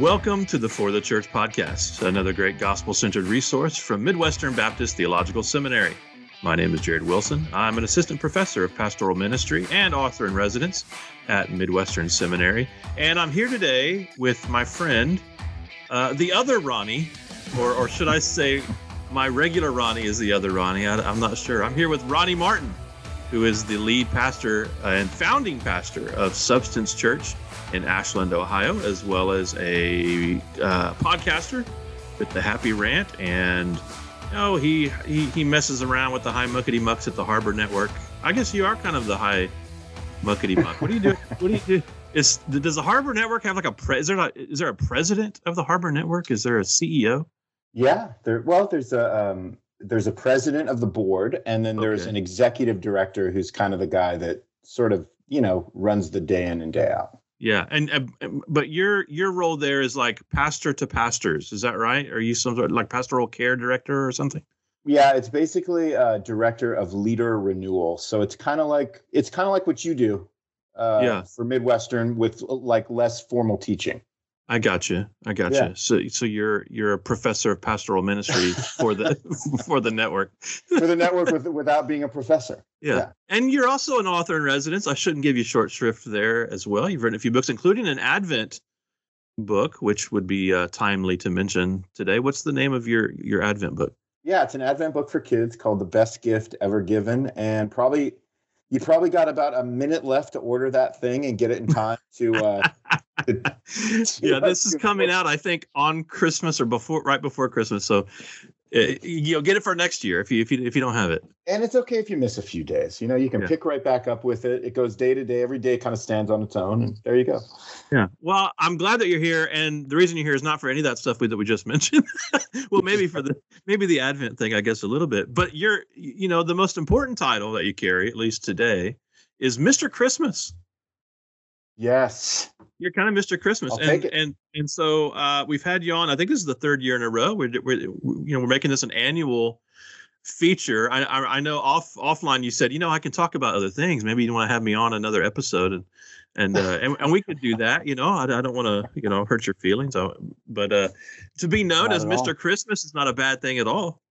Welcome to the For the Church podcast, another great gospel centered resource from Midwestern Baptist Theological Seminary. My name is Jared Wilson. I'm an assistant professor of pastoral ministry and author in residence at Midwestern Seminary. And I'm here today with my friend, uh, the other Ronnie, or, or should I say, my regular Ronnie is the other Ronnie. I, I'm not sure. I'm here with Ronnie Martin, who is the lead pastor and founding pastor of Substance Church in Ashland, Ohio, as well as a uh, podcaster with the Happy Rant. And you know, he, he he messes around with the high muckety mucks at the Harbor Network. I guess you are kind of the high muckety muck. What do you do? What do you do? Is does the Harbor Network have like a pre? Is there a, is there a president of the Harbor Network? Is there a CEO? Yeah, there. Well, there's a um, there's a president of the board, and then there's Okay. an executive director who's kind of the guy that sort of you know runs the day in and day out. Yeah, and, and but your your role there is like pastor to pastors. Is that right? Are you some sort of like pastoral care director or something? Yeah, it's basically a director of leader renewal. So it's kind of like it's kind of like what you do. Uh, Yeah. For Midwestern with like less formal teaching. I got you. I got Yeah. you. So so you're you're a professor of pastoral ministry for the for the network. for the network with, without being a professor. Yeah. Yeah. And you're also an author in residence. I shouldn't give you short shrift there as well. You've written a few books, including an Advent book, which would be uh, timely to mention today. What's the name of your your Advent book? Yeah, it's an Advent book for kids called "The Best Gift Ever Given," and probably you probably got about a minute left to order that thing and get it in time to. Uh, yeah, this is coming out, I think, on Christmas or before, right before Christmas. So, uh, you'll get it for next year if you if you if you don't have it. and it's okay if you miss a few days. You know, you can Yeah. pick right back up with it. It goes day to day. Every day kind of stands on its own, and there you go. Yeah. Well, I'm glad that you're here, and the reason you're here is not for any of that stuff we, that we just mentioned. well, maybe for the maybe the Advent thing, I guess a little bit. But you're, you know, the most important title that you carry, at least today, is Mr. Christmas. Yes. You're kind of Mr. Christmas, I'll and and and so uh, we've had you on. I think this is the third year in a row. We're, we're you know we're making this an annual feature. I, I I know off offline you said you know I can talk about other things. Maybe you want to have me on another episode, and and uh, and, and we could do that. You know I, I don't want to you know hurt your feelings, uh, but uh, to be known Not as at all. Mr. Christmas is not a bad thing at all.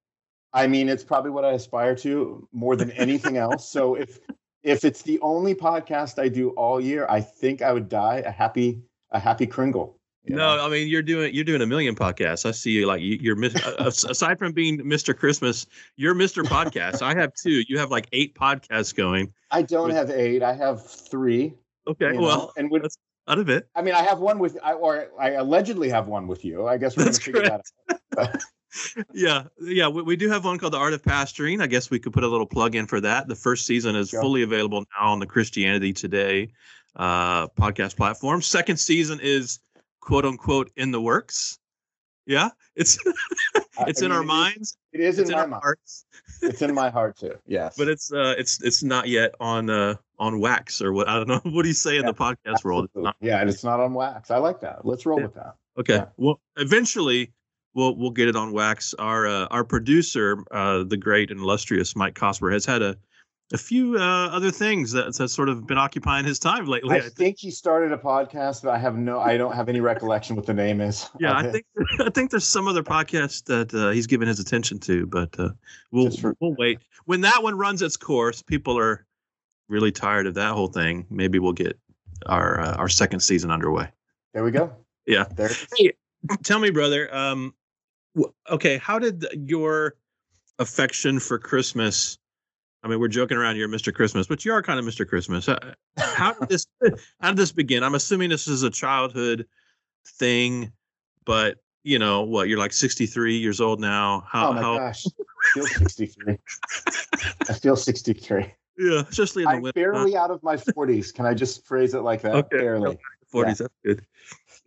I mean, it's probably what I aspire to more than anything else. So if if it's the only podcast I do all year, I think I would die a happy a happy Kringle. No, know? I mean you're doing you're doing a million podcasts. I see you like you, uh, aside from being Mr. Christmas, you're Mr. Podcast. I have two. You have like eight podcasts going. I don't with- have eight. I have three. Okay, well, know, and with out of it. I mean, I have one with I or I allegedly have one with you. I guess we're going That's to figure that out. Yeah, yeah, we, we do have one called The Art of Pastoring. I guess we could put a little plug in for that. The first season is Sure. fully available now on the Christianity Today uh, podcast platform. Second season is quote unquote in the works. Yeah, it's it's I in our it is- minds. It is It's in my our mind. hearts. It's in my heart too. Yes, but it's uh it's it's not yet on uh on wax or what I don't know what do you say in the podcast world Absolutely. not- yeah, and it's not on wax. I like that. Let's roll Yeah. with that. okay Yeah. well eventually we'll we'll get it on wax our uh, our producer uh the great and illustrious Mike Cosper has had a a few uh, other things that has sort of been occupying his time lately I think he started a podcast, but I have no. I don't have any recollection what the name is. yeah I think I think there's some other podcast that uh, he's given his attention to but uh we'll for- we'll wait when that one runs its course people are really tired of that whole thing maybe we'll get our uh, our second season underway There we go. Yeah. There. is. tell me brother um okay how did your affection for christmas i mean we're joking around you're mr christmas but you are kind of mr christmas Uh, how did this how did this begin i'm assuming this is a childhood thing but you know what you're like 63 years old now how oh my how gosh, I feel 63. I feel 63. yeah especially in the I'm winter barely out of my 40s. Can I just phrase it like that? Okay. Barely. 40s that's good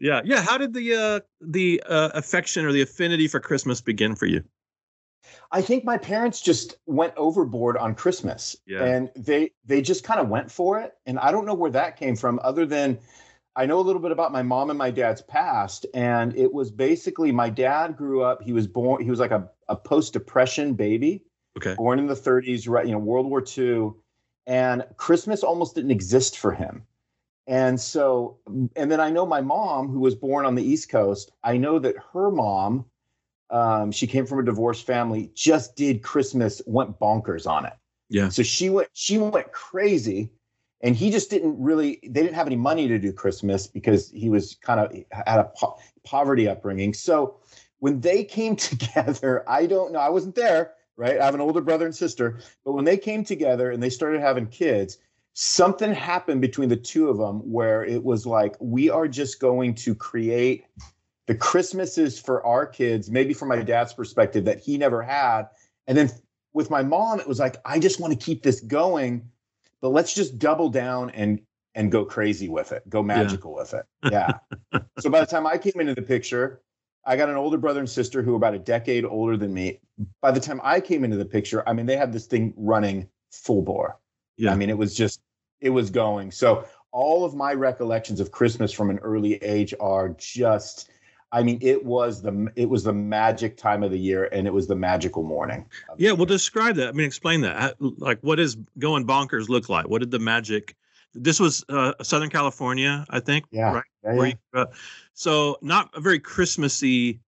yeah yeah how did the uh the uh affection or the affinity for christmas begin for you I think my parents just went overboard on Christmas, Yeah. and they they just kind of went for it. And I don't know where that came from, other than I know a little bit about my mom and my dad's past, and it was basically my dad grew up. He was born. He was like a, a post depression baby, okay born in the 30s, right? You know, World War II, and Christmas almost didn't exist for him. And so, and then I know my mom, who was born on the East Coast, I know that her mom, um, she came from a divorced family, just did Christmas, went bonkers on it. Yeah. So she went, she went crazy. And he just didn't really, they didn't have any money to do Christmas because he was kind of had a po- poverty upbringing. So when they came together, I don't know, I wasn't there, right? I have an older brother and sister, but when they came together and they started having kids, something happened between the two of them where it was like we are just going to create the christmases for our kids maybe from my dad's perspective that he never had. And then with my mom it was like i just want to keep this going but let's just double down and and go crazy with it go magical yeah. with it. Yeah. So by the time i came into the picture i got an older brother and sister who were about a decade older than me. By the time i came into the picture i mean they had this thing running full bore yeah. I mean, it was just, it was going. So all of my recollections of Christmas from an early age are just, I mean, it was the it was the magic time of the year, and it was the magical morning. Yeah, well, describe that. I mean, explain that. Like, what does going bonkers look like? What did the magic? This was uh, Southern California, I think. Yeah. Right. Yeah, yeah. You, uh, so not a very Christmassy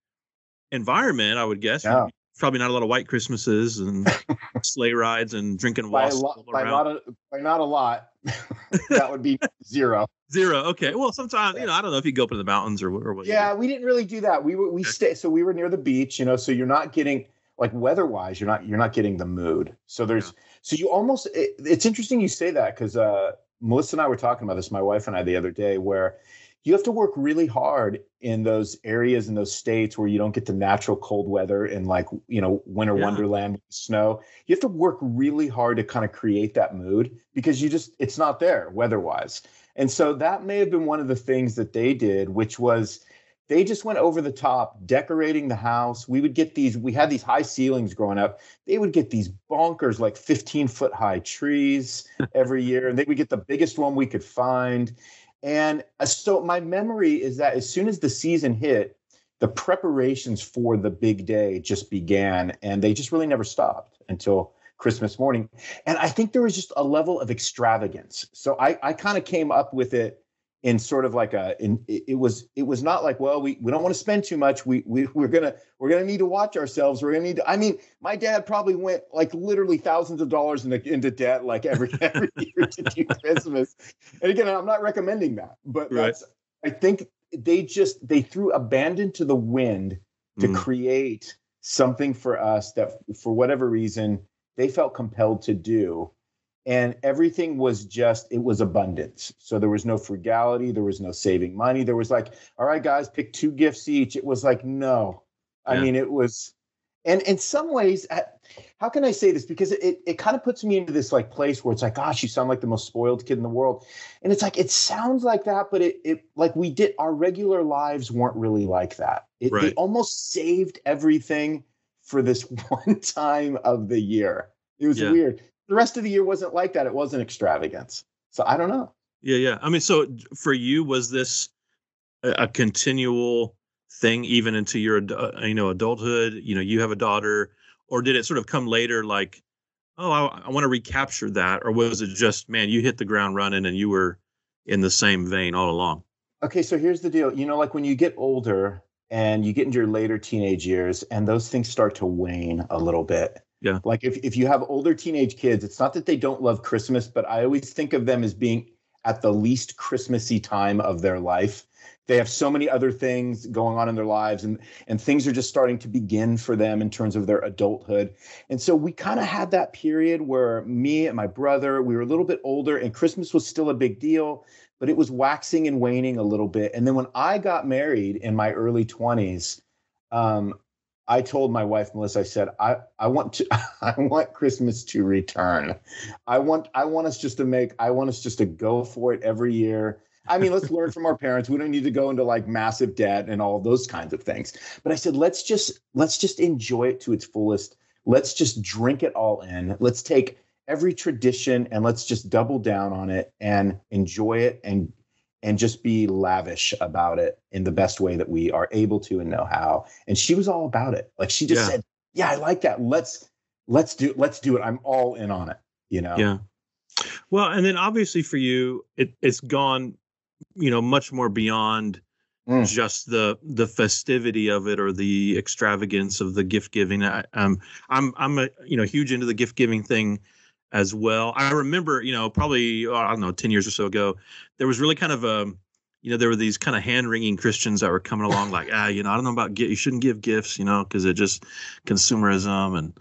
environment, I would guess. Yeah probably not a lot of white Christmases and sleigh rides and drinking by, a lot, by not a, by not a lot. that would be zero. Zero. Okay. Well, sometimes you know I don't know if you go up in the mountains or, or what. Yeah, we didn't really do that. We were we okay. stay so we were near the beach, you know. So you're not getting like weather wise, you're not you're not getting the mood. So there's yeah. so you almost it, it's interesting you say that because uh, Melissa and I were talking about this, my wife and I, the other day, where you have to work really hard in those areas in those states where you don't get the natural cold weather and like you know winter yeah. wonderland snow. You have to work really hard to kind of create that mood because you just it's not there weather wise and so that may have been one of the things that they did which was they just went over the top decorating the house. We would get these we had these high ceilings growing up. They would get these bonkers like 15 foot high trees every year and they would get the biggest one we could find and uh, so my memory is that as soon as the season hit, the preparations for the big day just began and they just really never stopped until Christmas morning. And I think there was just a level of extravagance. So I, I kind of came up with it in sort of like a in it was it was not like well we, we don't want to spend too much we, we we're gonna we're gonna need to watch ourselves we're gonna need to i mean my dad probably went like literally thousands of dollars into, into debt like every every year to do christmas and again i'm not recommending that but right. that's i think they just they threw abandon to the wind to mm. create something for us that for whatever reason they felt compelled to do and everything was just it was abundance. So there was no frugality there was no saving money. There was like all right guys pick two gifts each. It was like no. I mean it was and in some ways how can i say this? Because it, it kind of puts me into this like place where it's like gosh you sound like the most spoiled kid in the world. And it's like it sounds like that but it, it like we did our regular lives weren't really like that. It, right. they almost saved everything for this one time of the year. It was yeah. weird the rest of the year wasn't like that. It wasn't extravagance. So I don't know. Yeah, yeah. I mean, so for you, was this a, a continual thing even into your uh, you know adulthood? You know, you have a daughter, or did it sort of come later? Like, oh, I, I want to recapture that, or was it just man, you hit the ground running and you were in the same vein all along? Okay, so here's the deal. You know, like when you get older and you get into your later teenage years, and those things start to wane a little bit yeah. Like if, if you have older teenage kids, it's not that they don't love Christmas, but I always think of them as being at the least Christmassy time of their life. They have so many other things going on in their lives and and things are just starting to begin for them in terms of their adulthood. And so we kind of had that period where me and my brother, we were a little bit older and Christmas was still a big deal, but it was waxing and waning a little bit. And then when I got married in my early 20s, um, I told my wife Melissa, I said, I, I want to I want Christmas to return. I want I want us just to make I want us just to go for it every year. I mean, let's learn from our parents. We don't need to go into like massive debt and all those kinds of things. But I said, let's just let's just enjoy it to its fullest. Let's just drink it all in. Let's take every tradition and let's just double down on it and enjoy it and and just be lavish about it in the best way that we are able to and know how. And she was all about it. Like she just yeah. said, "Yeah, I like that. Let's let's do let's do it. I'm all in on it." You know. Yeah. Well, and then obviously for you, it, it's gone you know much more beyond mm. just the the festivity of it or the extravagance of the gift giving. I, um, I'm I'm a you know huge into the gift giving thing as well. I remember you know probably oh, I don't know ten years or so ago there was really kind of a you know, there were these kind of hand wringing Christians that were coming along like, ah, you know, I don't know about get, you shouldn't give gifts, you know, because it just consumerism and,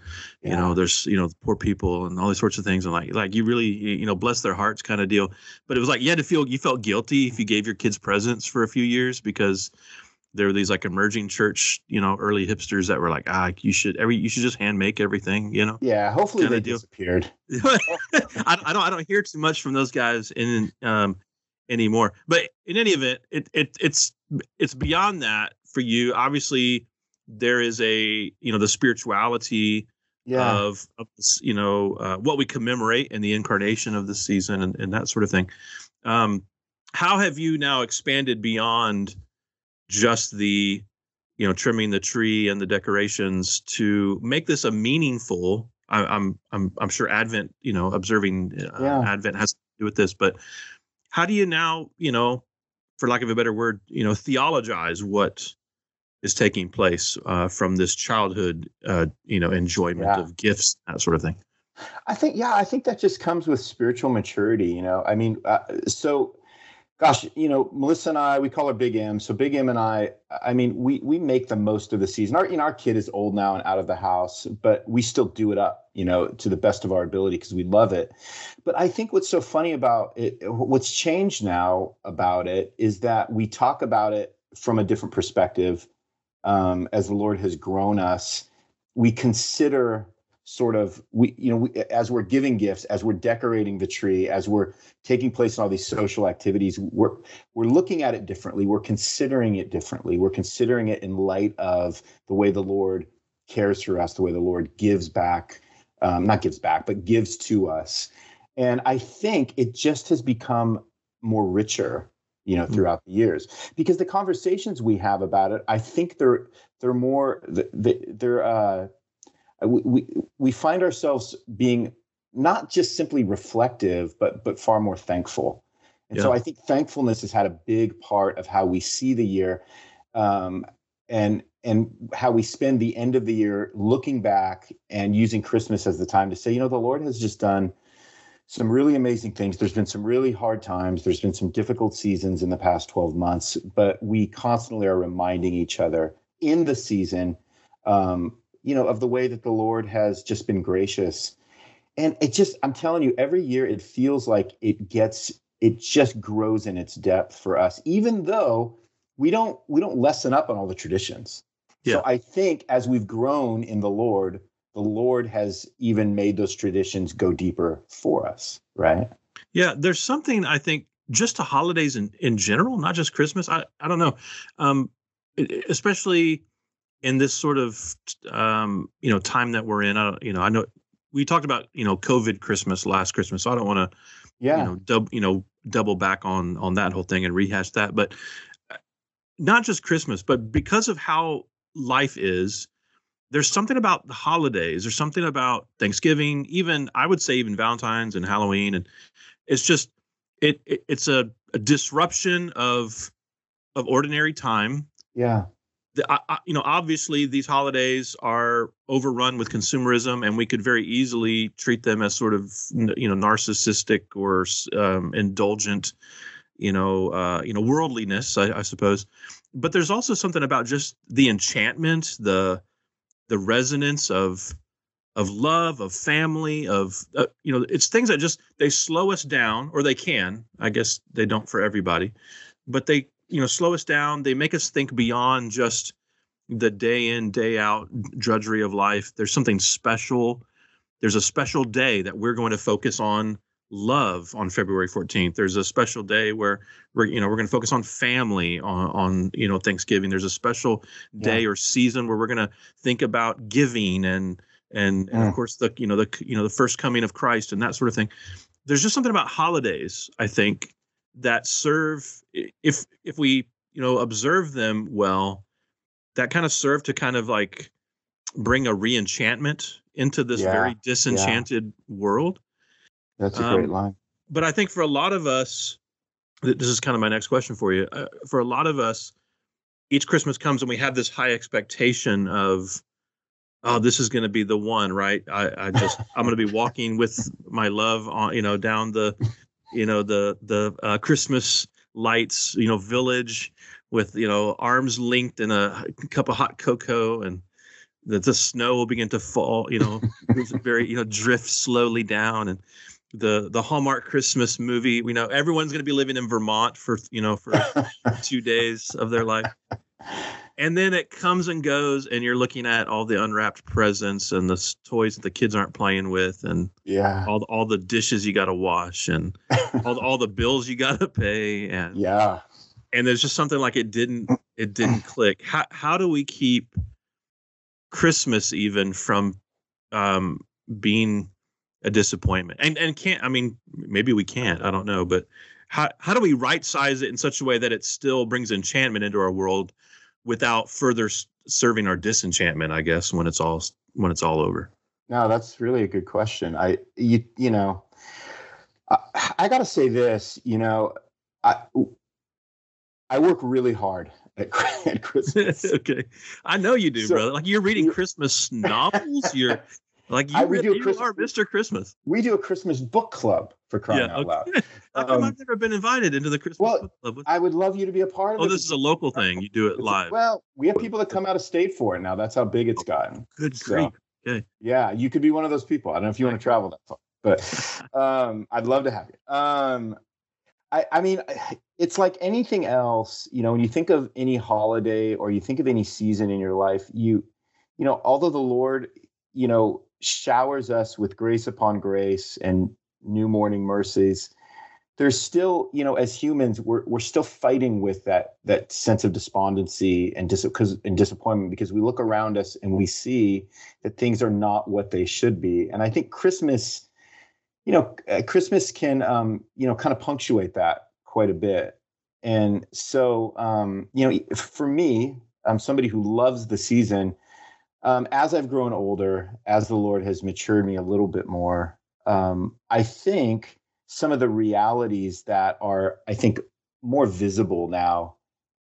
yeah. you know, there's, you know, poor people and all these sorts of things. And like, like you really, you know, bless their hearts kind of deal. But it was like, you had to feel, you felt guilty if you gave your kids presents for a few years because there were these like emerging church, you know, early hipsters that were like, ah, you should every, you should just hand make everything, you know? Yeah. Hopefully they deal. disappeared. I, I don't, I don't hear too much from those guys in, um, anymore. But in any event, it, it it's it's beyond that for you. Obviously, there is a you know the spirituality yeah. of, of you know uh, what we commemorate in the incarnation of the season and, and that sort of thing. Um, how have you now expanded beyond just the you know trimming the tree and the decorations to make this a meaningful I, I'm, I'm I'm sure Advent, you know, observing uh, yeah. Advent has to do with this, but how do you now, you know, for lack of a better word, you know, theologize what is taking place uh, from this childhood, uh, you know, enjoyment yeah. of gifts, that sort of thing? I think, yeah, I think that just comes with spiritual maturity. You know, I mean, uh, so gosh, you know, Melissa and I, we call her Big M. So Big M and I, I mean, we we make the most of the season. Our you know, our kid is old now and out of the house, but we still do it up, you know, to the best of our ability because we love it. But I think what's so funny about it, what's changed now about it is that we talk about it from a different perspective. Um, as the Lord has grown us, we consider sort of we you know we, as we're giving gifts as we're decorating the tree as we're taking place in all these social activities we're we're looking at it differently. We're considering it differently. We're considering it in light of the way the lord cares for us the way the lord gives back um, not gives back but gives to us. And i think it just has become more richer you know mm-hmm. throughout the years. Because the conversations we have about it i think they're they're more they're uh we, we find ourselves being not just simply reflective, but but far more thankful. And yeah. so I think thankfulness has had a big part of how we see the year, um, and and how we spend the end of the year looking back and using Christmas as the time to say, you know, the Lord has just done some really amazing things. There's been some really hard times. There's been some difficult seasons in the past 12 months, but we constantly are reminding each other in the season um, you know, of the way that the Lord has just been gracious. And it just, I'm telling you, every year it feels like it gets, it just grows in its depth for us, even though we don't, we don't lessen up on all the traditions. Yeah. So I think as we've grown in the Lord, the Lord has even made those traditions go deeper for us, right? Yeah, there's something I think just to holidays in, in general, not just Christmas. I, I don't know. Um, especially in this sort of um, you know time that we're in, I don't, you know, I know we talked about you know COVID Christmas last Christmas, so I don't want to yeah you know dub, you know double back on on that whole thing and rehash that, but uh, not just Christmas, but because of how life is, there's something about the holidays. There's something about Thanksgiving, even I would say even Valentine's and Halloween, and it's just it, it it's a, a disruption of of ordinary time. Yeah the, you know, obviously these holidays are overrun with consumerism, and we could very easily treat them as sort of, you know, narcissistic or um, indulgent, you know, uh, you know, worldliness, I, I, suppose. But there's also something about just the enchantment, the the resonance of of love, of family, of uh, you know, it's things that just they slow us down, or they can. I guess they don't for everybody, but they you know slow us down they make us think beyond just the day in day out drudgery of life there's something special there's a special day that we're going to focus on love on February 14th. There's a special day where we're you know we're going to focus on family on on you know Thanksgiving. There's a special day yeah. or season where we're going to think about giving and and, and of mm. course the you know the you know the first coming of Christ and that sort of thing. There's just something about holidays I think that serve if if we you know observe them well that kind of serve to kind of like bring a reenchantment into this yeah, very disenchanted yeah. world that's a great um, line but i think for a lot of us this is kind of my next question for you. Uh, for a lot of us, each Christmas comes and we have this high expectation of, oh, this is going to be the one, right? I, I just I'm going to be walking with my love on, you know, down the, you know, the the uh, Christmas lights, you know, village with you know arms linked and a cup of hot cocoa and the, the snow will begin to fall you know very you know drift slowly down and the the Hallmark Christmas movie. We know everyone's going to be living in Vermont for you know for two days of their life, and then it comes and goes, and you're looking at all the unwrapped presents and the toys that the kids aren't playing with, and yeah, all the, all the dishes you got to wash, and all the, all the bills you got to pay, and yeah, and there's just something like it didn't it didn't click. How how do we keep Christmas even from um, being a disappointment. And and can't I mean maybe we can't I don't know but how how do we right size it in such a way that it still brings enchantment into our world without further serving our disenchantment I guess when it's all when it's all over. No, that's really a good question. I you you know I, I got to say this, you know, I I work really hard at, at Christmas. okay, I know you do, so, brother. Like you're reading Christmas novels. You're like you, I, we do you Christmas, are Mr. Christmas. We do a Christmas book club for crying yeah, out loud. Um, I've never been invited into the Christmas well, book club? I would love you to be a part of oh, it. Oh, this is a local thing. You do it live. Well, we have people that come out of state for it now. That's how big it's gotten. Good so, grief. Okay. Yeah, you could be one of those people. I don't know if you want to travel that far, but um, I'd love to have you. Um, I, I mean, it's like anything else. You know, when you think of any holiday or you think of any season in your life, you, you know, although the Lord, you know, showers us with grace upon grace and new morning mercies there's still you know as humans we're, we're still fighting with that that sense of despondency and dis- and disappointment because we look around us and we see that things are not what they should be. And i think christmas you know uh, christmas can um, you know kind of punctuate that quite a bit. And so um, you know for me i'm somebody who loves the season um, as I've grown older, as the Lord has matured me a little bit more, um, I think some of the realities that are, I think, more visible now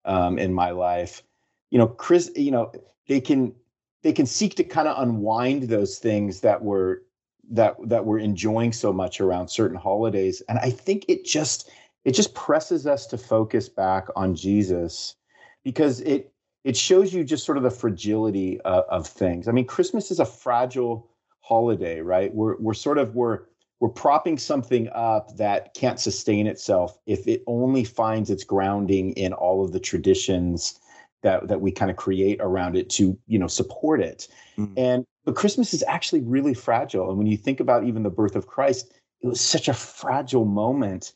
um, in my life, you know, Chris, you know, they can they can seek to kind of unwind those things that were that that we're enjoying so much around certain holidays, and I think it just it just presses us to focus back on Jesus because it it shows you just sort of the fragility uh, of things. I mean, Christmas is a fragile holiday, right? We're we're sort of we're we're propping something up that can't sustain itself if it only finds its grounding in all of the traditions that that we kind of create around it to you know support it. Mm-hmm. And but Christmas is actually really fragile. And when you think about even the birth of Christ, it was such a fragile moment.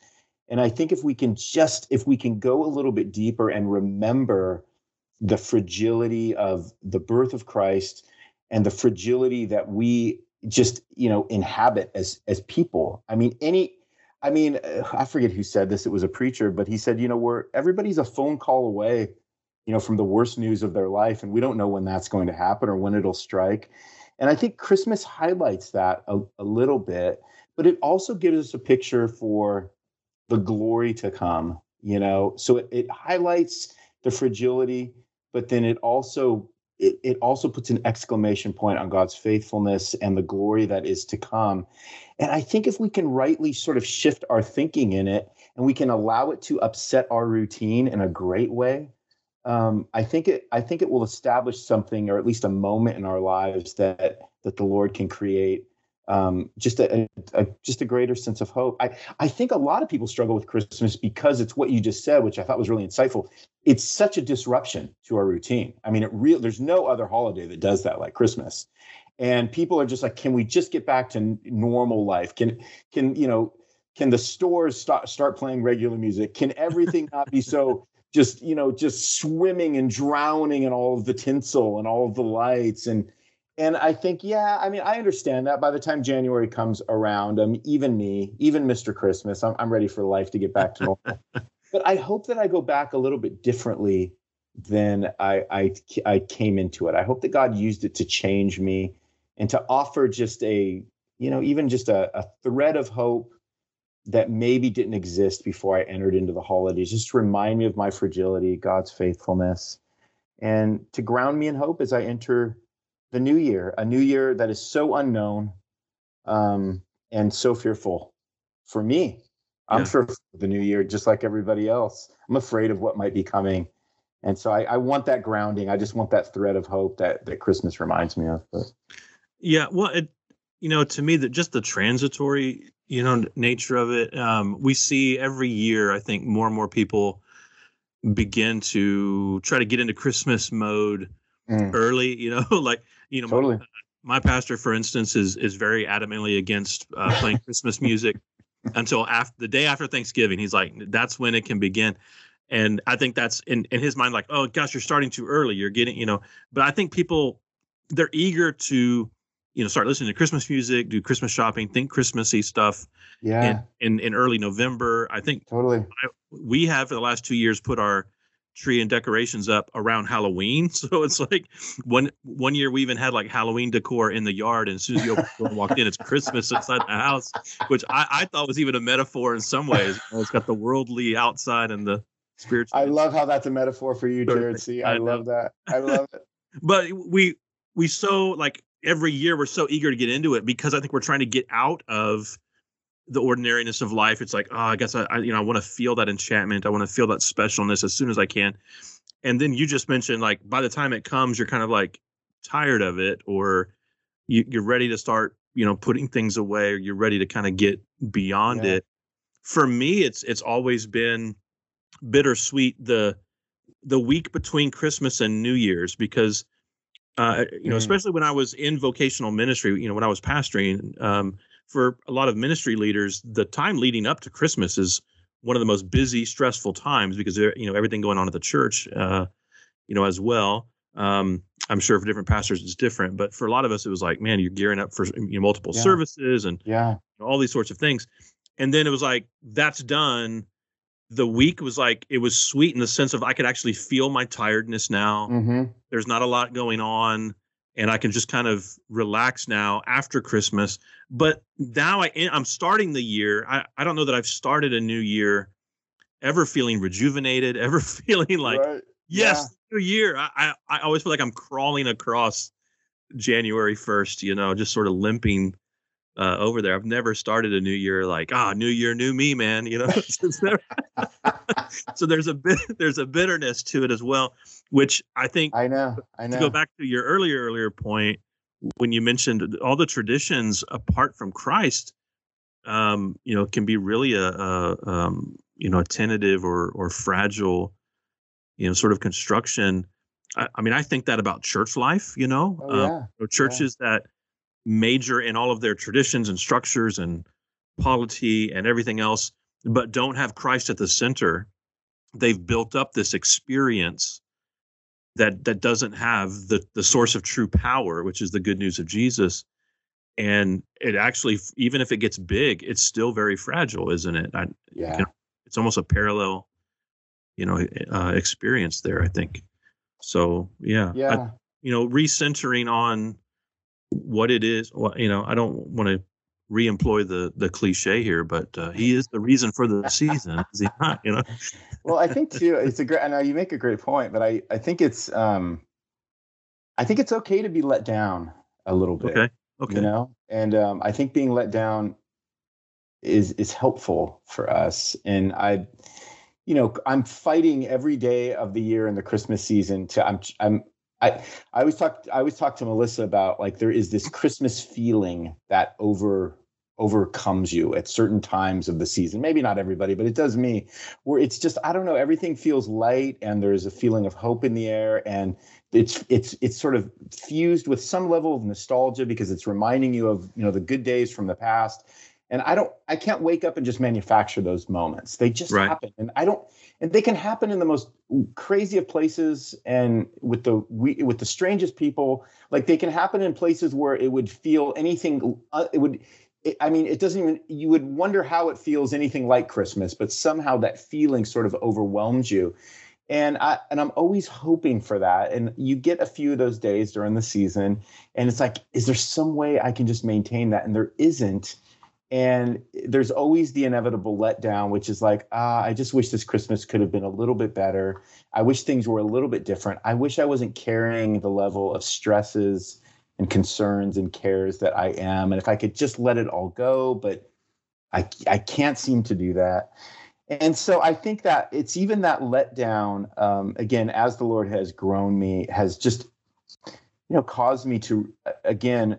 And I think if we can just if we can go a little bit deeper and remember the fragility of the birth of Christ and the fragility that we just you know inhabit as as people. I mean any i mean uh, i forget who said this it was a preacher but he said you know we're everybody's a phone call away you know from the worst news of their life and we don't know when that's going to happen or when it'll strike. And i think christmas highlights that a, a little bit but it also gives us a picture for the glory to come you know? So it, it highlights the fragility but then it also it, it also puts an exclamation point on God's faithfulness and the glory that is to come. And I think if we can rightly sort of shift our thinking in it and we can allow it to upset our routine in a great way, um, I think it I think it will establish something or at least a moment in our lives that that the Lord can create um, just a, a, just a greater sense of hope. I I think a lot of people struggle with Christmas because it's what you just said, which I thought was really insightful. It's such a disruption to our routine. I mean, it real there's no other holiday that does that like Christmas, and people are just like, can we just get back to normal life? Can can you know? Can the stores start start playing regular music? Can everything not be so just you know just swimming and drowning in all of the tinsel and all of the lights and and I think, yeah, I mean, I understand that by the time January comes around, um, even me, even Mr. Christmas, I'm, I'm ready for life to get back to normal. but I hope that I go back a little bit differently than I, I, I came into it. I hope that God used it to change me and to offer just a, you know, even just a, a thread of hope that maybe didn't exist before I entered into the holidays, just to remind me of my fragility, God's faithfulness, and to ground me in hope as I enter the new year, a new year that is so unknown um, and so fearful for me. I'm yeah. fearful of the new year, just like everybody else. I'm afraid of what might be coming. And so I, I want that grounding. I just want that thread of hope that, that Christmas reminds me of. But. Yeah, well, it, you know, to me, that just the transitory, you know, nature of it. Um, we see every year, I think, more and more people begin to try to get into Christmas mode mm. early. You know, like you know, totally. my, my, pastor, for instance, is is very adamantly against uh, playing Christmas music until after the day after Thanksgiving. He's like, that's when it can begin. And I think that's in, in his mind, like, oh gosh, you're starting too early. You're getting, you know, but I think people they're eager to you know start listening to christmas music do christmas shopping think christmassy stuff yeah in in, in early november i think totally I, we have for the last two years put our tree and decorations up around halloween. So it's like one one year we even had like halloween decor in the yard and as soon as you walked in it's christmas inside the house which I, I thought was even a metaphor in some ways. It's got the worldly outside and the spiritual i love how that's a metaphor for you jared. See i, I love that. I love it. But we we so like every year we're so eager to get into it because I think we're trying to get out of the ordinariness of life. It's like, oh, I guess I, I you know, I want to feel that enchantment. I want to feel that specialness as soon as I can. And then you just mentioned like by the time it comes, you're kind of like tired of it, or you, you're ready to start, you know, putting things away, or you're ready to kind of get beyond yeah. it. For me, it's it's always been bittersweet the the week between Christmas and New Year's because uh, you know, mm. especially when I was in vocational ministry, you know, when I was pastoring, um, for a lot of ministry leaders, the time leading up to Christmas is one of the most busy, stressful times because there, you know, everything going on at the church, uh, you know, as well. Um, I'm sure for different pastors it's different, but for a lot of us, it was like, man, you're gearing up for you know, multiple yeah. services and yeah, all these sorts of things. And then it was like, that's done the week was like it was sweet in the sense of I could actually feel my tiredness now. Mm-hmm. There's not a lot going on, and I can just kind of relax now after Christmas. But now I I'm starting the year. I I don't know that I've started a new year ever feeling rejuvenated, ever feeling like right. yes, yeah. new year. I, I I always feel like I'm crawling across January 1st. You know, just sort of limping uh, over there. I've never started a new year like, ah, new year, new me, man. You know, so there's a bit there's a bitterness to it as well, which I think I know. I know. To go back to your earlier earlier point when you mentioned all the traditions apart from Christ, um, you know, can be really a, a um, you know a tentative or or fragile, you know, sort of construction. I, I mean, I think that about church life. You know, oh, yeah. um, churches yeah. that major in all of their traditions and structures and polity and everything else, but don't have Christ at the center. They've built up this experience that that doesn't have the the source of true power, which is the good news of Jesus. And it actually, even if it gets big, it's still very fragile, isn't it? I, yeah. You know, it's almost a parallel, you know, uh, experience there. I think. So yeah. Yeah. I, you know, recentering on what it is. Well, you know, I don't want to re-employ the the cliche here, but uh, he is the reason for the season, is he not? You know. well, I think too. It's a great. I know you make a great point, but I I think it's um, I think it's okay to be let down a little bit. Okay. Okay. You know, and um, I think being let down is is helpful for us, and I. You know, I'm fighting every day of the year in the Christmas season to I'm I'm I always talk I always talk to Melissa about like there is this Christmas feeling that over overcomes you at certain times of the season. Maybe not everybody, but it does me. Where it's just I don't know, everything feels light and there's a feeling of hope in the air and it's it's it's sort of fused with some level of nostalgia because it's reminding you of, you know, the good days from the past. And I don't I can't wake up and just manufacture those moments. They just right. happen. And I don't and they can happen in the most crazy of places and with the with the strangest people like they can happen in places where it would feel anything uh, it would it, i mean it doesn't even you would wonder how it feels anything like christmas but somehow that feeling sort of overwhelms you and i and i'm always hoping for that and you get a few of those days during the season and it's like is there some way i can just maintain that and there isn't and there's always the inevitable letdown which is like ah i just wish this christmas could have been a little bit better. I wish things were a little bit different. I wish i wasn't carrying the level of stresses and concerns and cares that i am. And if i could just let it all go but i i can't seem to do that. And so i think that it's even that letdown um, again as the lord has grown me has just you know caused me to again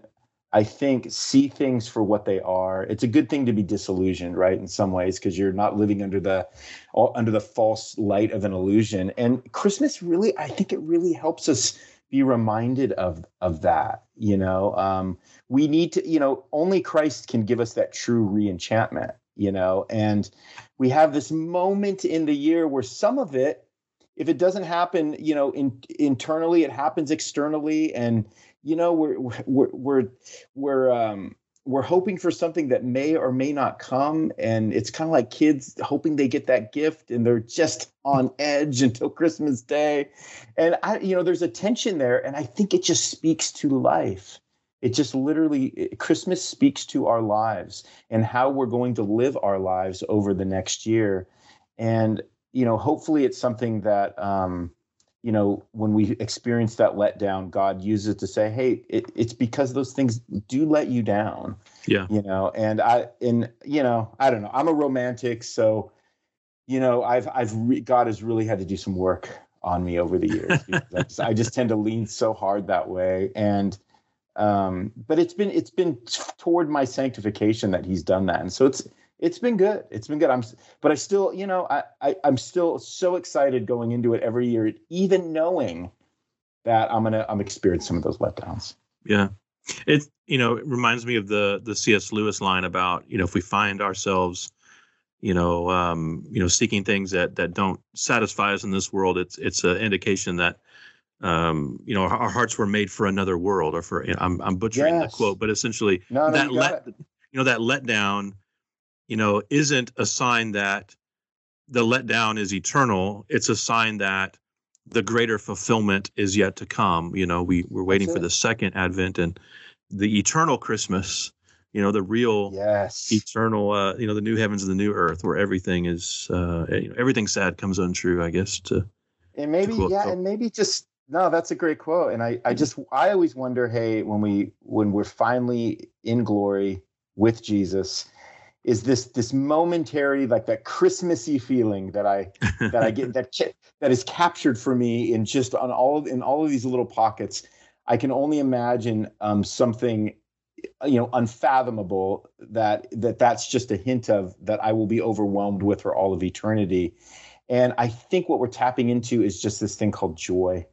I think see things for what they are. It's a good thing to be disillusioned, right? In some ways, because you're not living under the under the false light of an illusion. And Christmas really, I think it really helps us be reminded of of that. You know, um, we need to, you know, only Christ can give us that true reenchantment. You know, and we have this moment in the year where some of it, if it doesn't happen, you know, in, internally, it happens externally, and you know we're we're we're we're um we're hoping for something that may or may not come and it's kind of like kids hoping they get that gift and they're just on edge until christmas day. And i you know there's a tension there and i think it just speaks to life. It just literally christmas speaks to our lives and how we're going to live our lives over the next year. And you know hopefully it's something that um you know, when we experience that letdown, God uses it to say, "Hey, it, it's because those things do let you down." Yeah. You know, and I, and you know, I don't know. I'm a romantic, so you know, I've, I've, re- God has really had to do some work on me over the years. I, just, I just tend to lean so hard that way, and um, but it's been, it's been toward my sanctification that He's done that, and so it's it's been good. It's been good. I'm, but I still, you know, I, I I'm still so excited going into it every year, even knowing that I'm gonna I'm experiencing some of those letdowns. Yeah, it you know it reminds me of the the C.S. Lewis line about you know if we find ourselves you know um, you know seeking things that that don't satisfy us in this world, it's it's an indication that um, you know our, our, hearts were made for another world or for you know, I'm I'm butchering yes. the quote, but essentially no, no, that let it. you know that letdown you know, isn't a sign that the letdown is eternal. It's a sign that the greater fulfillment is yet to come. You know, we we're waiting for the second advent and the eternal Christmas. You know, the real, yes, eternal. Uh, you know, the new heavens and the new earth, where everything is, uh, you know, everything sad comes untrue. I guess to. And maybe yeah, and maybe just no, that's a great quote. And I I just I always wonder, hey, when we when we're finally in glory with Jesus is this this momentary like that christmassy feeling that i that i get that that is captured for me in just on all of, in all of these little pockets. I can only imagine um, something you know unfathomable that that that's just a hint of that i will be overwhelmed with for all of eternity. And i think what we're tapping into is just this thing called joy.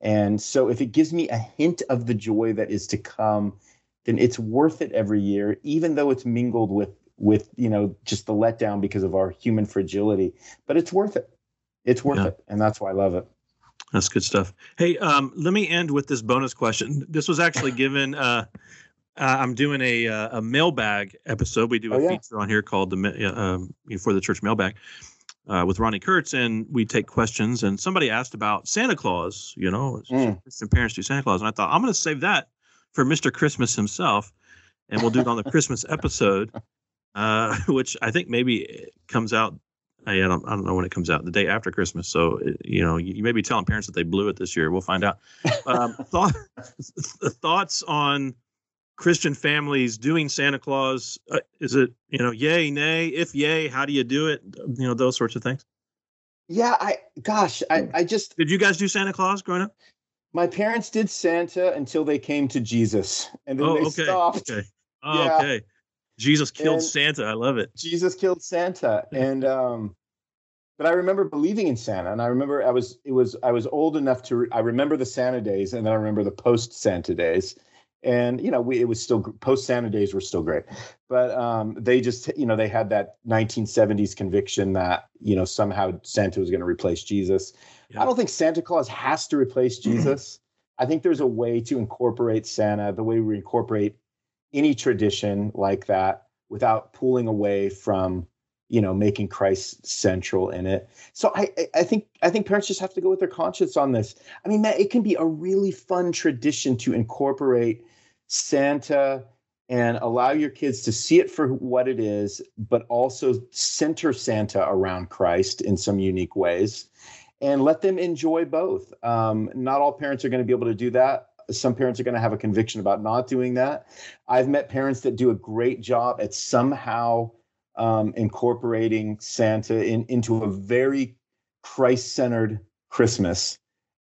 And so if it gives me a hint of the joy that is to come then it's worth it every year even though it's mingled with with you know just the letdown because of our human fragility but it's worth it it's worth yeah. it and that's why i love it that's good stuff hey um, let me end with this bonus question this was actually given uh, uh, i'm doing a uh, a mailbag episode we do a oh, yeah. feature on here called the um, for the church mailbag uh, with Ronni Kurtz, and we take questions. And somebody asked about Santa Claus. You know, mm. Christian parents do Santa Claus, and I thought I'm going to save that for Mr. Christmas himself, and we'll do it on the Christmas episode uh, which I think maybe comes out. I don't, I don't know when it comes out, the day after Christmas. So, you know, you, you may be telling parents that they blew it this year. We'll find out. Um, thought, thoughts on Christian families doing Santa Claus? Uh, is it, you know, yay, nay? If yay, how do you do it? You know, those sorts of things. Yeah, I, gosh, I, I just. Did you guys do Santa Claus growing up? My parents did Santa until they came to Jesus, and then oh, they okay. stopped. Okay. Oh, yeah. okay. Jesus killed and Santa. I love it. Jesus killed Santa. And um but I remember believing in Santa and I remember I was it was I was old enough to re- I remember the Santa days and then I remember the post Santa days. And you know, we it was still post Santa days were still great. But um they just you know, they had that 1970s conviction that, you know, somehow Santa was going to replace Jesus. I don't think Santa Claus has to replace Jesus. I think there's a way to incorporate Santa the way we incorporate any tradition like that without pulling away from you know making christ central in it so i i think i think parents just have to go with their conscience on this i mean Matt, it can be a really fun tradition to incorporate santa and allow your kids to see it for what it is, but also center Santa around Christ in some unique ways and let them enjoy both. Um, not all parents are going to be able to do that. Some parents are going to have a conviction about not doing that. I've met parents that do a great job at somehow um, incorporating Santa in, into a very Christ centered Christmas,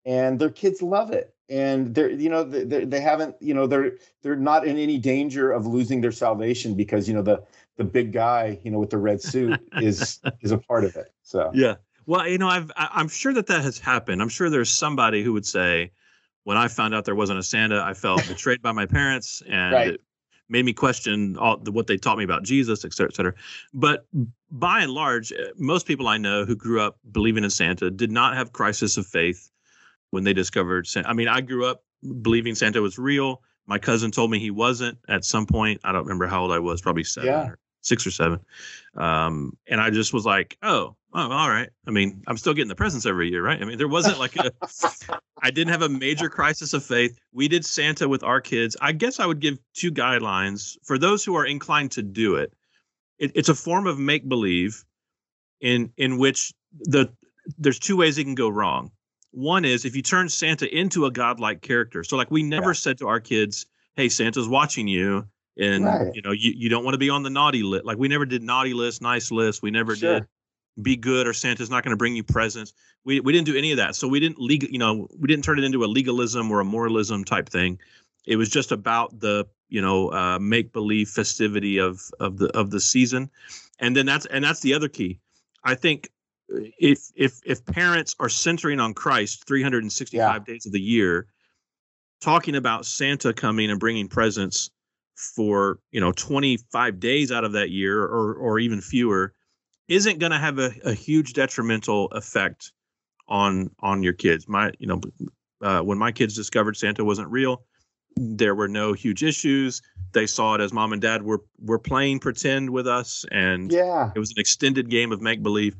and their kids love it. And they're, you know, they, they haven't, you know, they're they're not in any danger of losing their salvation because you know the the big guy, you know, with the red suit is is a part of it. So yeah, well, you know, I've I'm sure that that has happened. I'm sure there's somebody who would say, when I found out there wasn't a Santa, I felt betrayed by my parents, and right. it made me question all the, what they taught me about Jesus, et cetera, et cetera. But by and large, eh, most people I know who grew up believing in Santa did not have crisis of faith when they discovered Santa. I mean, I grew up believing Santa was real. My cousin told me he wasn't at some point. I don't remember how old I was, probably seven yeah. or six or seven. Um, and I just was like, oh, oh, all right. I mean, I'm still getting the presents every year, right? I mean, there wasn't like a, I didn't have a major crisis of faith. We did Santa with our kids. I guess I would give two guidelines for those who are inclined to do it. it it's a form of make believe in in which the there's two ways it can go wrong. One is if you turn Santa into a godlike character. So like we never yeah. said to our kids, "Hey, Santa's watching you." And right. you know you, you don't want to be on the naughty list like we never did naughty list nice list we never sure. did be good or santa's not going to bring you presents we, we didn't do any of that so we didn't legal you know we didn't turn it into a legalism or a moralism type thing it was just about the you know uh, make believe festivity of of the of the season and then that's and that's the other key i think uh, if if if parents are centering on christ 365 yeah. days of the year talking about santa coming and bringing presents for you know 25 days out of that year or or even fewer isn't going to have a, a huge detrimental effect on on your kids my you know uh, when my kids discovered santa wasn't real there were no huge issues they saw it as mom and dad were were playing pretend with us and yeah it was an extended game of make believe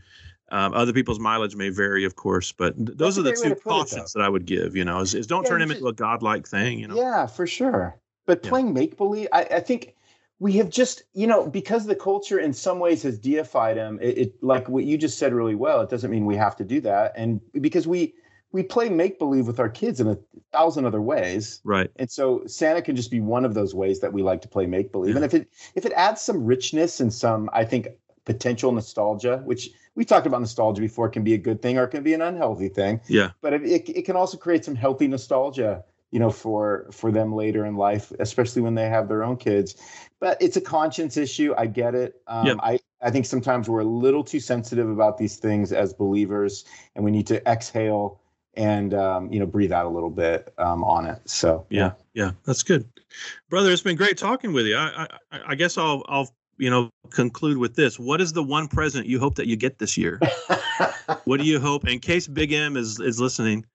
um, other people's mileage may vary, of course, but th- those That's are the two cautions it, that I would give. You know, is, is don't yeah, turn him into a godlike thing. You know. Yeah, for sure. But playing yeah. make believe, I, I, think we have just, you know, because the culture in some ways has deified him. It, it, like what you just said really well. It doesn't mean we have to do that, and because we we play make believe with our kids in a thousand other ways, right? And so Santa can just be one of those ways that we like to play make believe. Yeah. And if it if it adds some richness and some, I think potential nostalgia, which we talked about nostalgia before, can be a good thing or it can be an unhealthy thing. Yeah. But it, it, it can also create some healthy nostalgia you know for for them later in life especially when they have their own kids. But it's a conscience issue. I get it. Um, yep. i i think sometimes we're a little too sensitive about these things as believers and we need to exhale and um, you know breathe out a little bit um, on it. So yeah. Yeah that's good. Brother it's been great talking with you. I, I i guess i'll i'll you know conclude with this. What is the one present you hope that you get this year? What do you hope? In case big m is is listening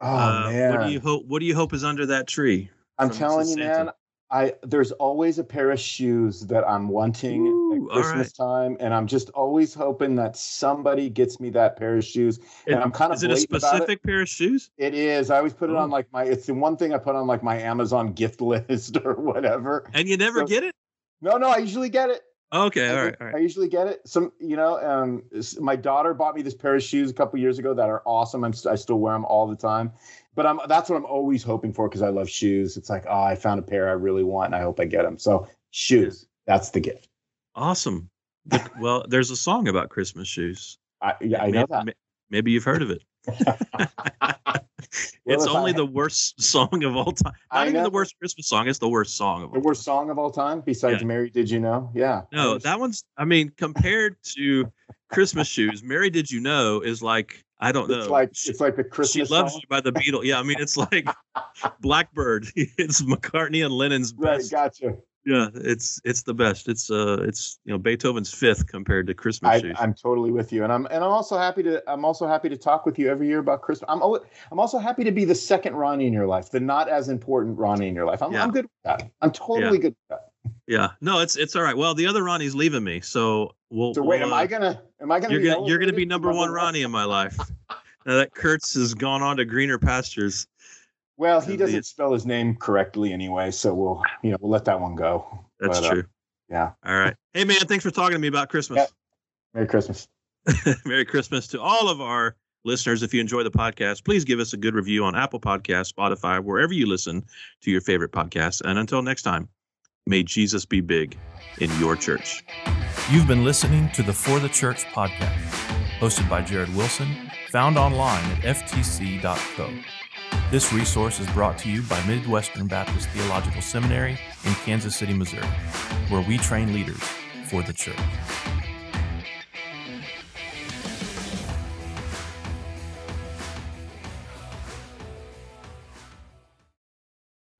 Oh uh, man! What do you hope? What do you hope is under that tree? I'm telling you, man. I there's always a pair of shoes that I'm wanting Ooh, at Christmas right. time, and I'm just always hoping that somebody gets me that pair of shoes. It, and I'm kind of is it a specific it. pair of shoes? It is. I always put it on oh. like my. It's the one thing I put on like my Amazon gift list or whatever. And you never so, get it? No, no. I usually get it. Okay, all right, all right. I usually get it. Some, you know, um, my daughter bought me this pair of shoes a couple years ago that are awesome. I'm, I still wear them all the time but I'm that's what I'm always hoping for because I love shoes. It's like, oh, I found a pair I really want, and I hope I get them. So shoes, that's the gift. Awesome. well, there's a song about Christmas shoes. I, yeah, I maybe, know that. Maybe you've heard of it. it's only I, the worst song of all time. Not even the worst Christmas song. It's the worst song of the worst time. song of all time. Besides yeah. "Mary, Did You Know?" Yeah. No, that one's. I mean, compared to Christmas shoes, "Mary, Did You Know?" is like I don't know. It's like it's like the Christmas. She loves song. you by the Beatles. Yeah, I mean it's like Blackbird. It's McCartney and Lennon's best. Right, gotcha. Yeah, it's it's the best. It's uh it's you know Beethoven's fifth compared to Christmas I, i'm totally with you, and I'm and I'm also happy to I'm also happy to talk with you every year about Christmas. I'm I'm also happy to be the second Ronnie in your life, the not as important Ronnie in your life. I'm yeah. I'm good with that. I'm totally yeah. good with that. Yeah, no, it's it's all right. Well, the other Ronnie's leaving me, so we'll. So wait, we'll, am I gonna? Am I gonna? You're gonna you're gonna be number one Ronnie in my life. now that Kurtz has gone on to greener pastures. Well, he doesn't the, spell his name correctly anyway, so we'll you know we'll let that one go. That's But, uh, true. yeah. All right. Hey, man, thanks for talking to me about Christmas. Yeah. Merry Christmas. Merry Christmas to all of our listeners. If you enjoy the podcast, please give us a good review on Apple Podcasts, Spotify, wherever you listen to your favorite podcasts. And until next time, may Jesus be big in your church. You've been listening to the For the Church podcast, hosted by Jared Wilson, found online at ftc.co. This resource is brought to you by Midwestern Baptist Theological Seminary in Kansas City, Missouri, where we train leaders for the church.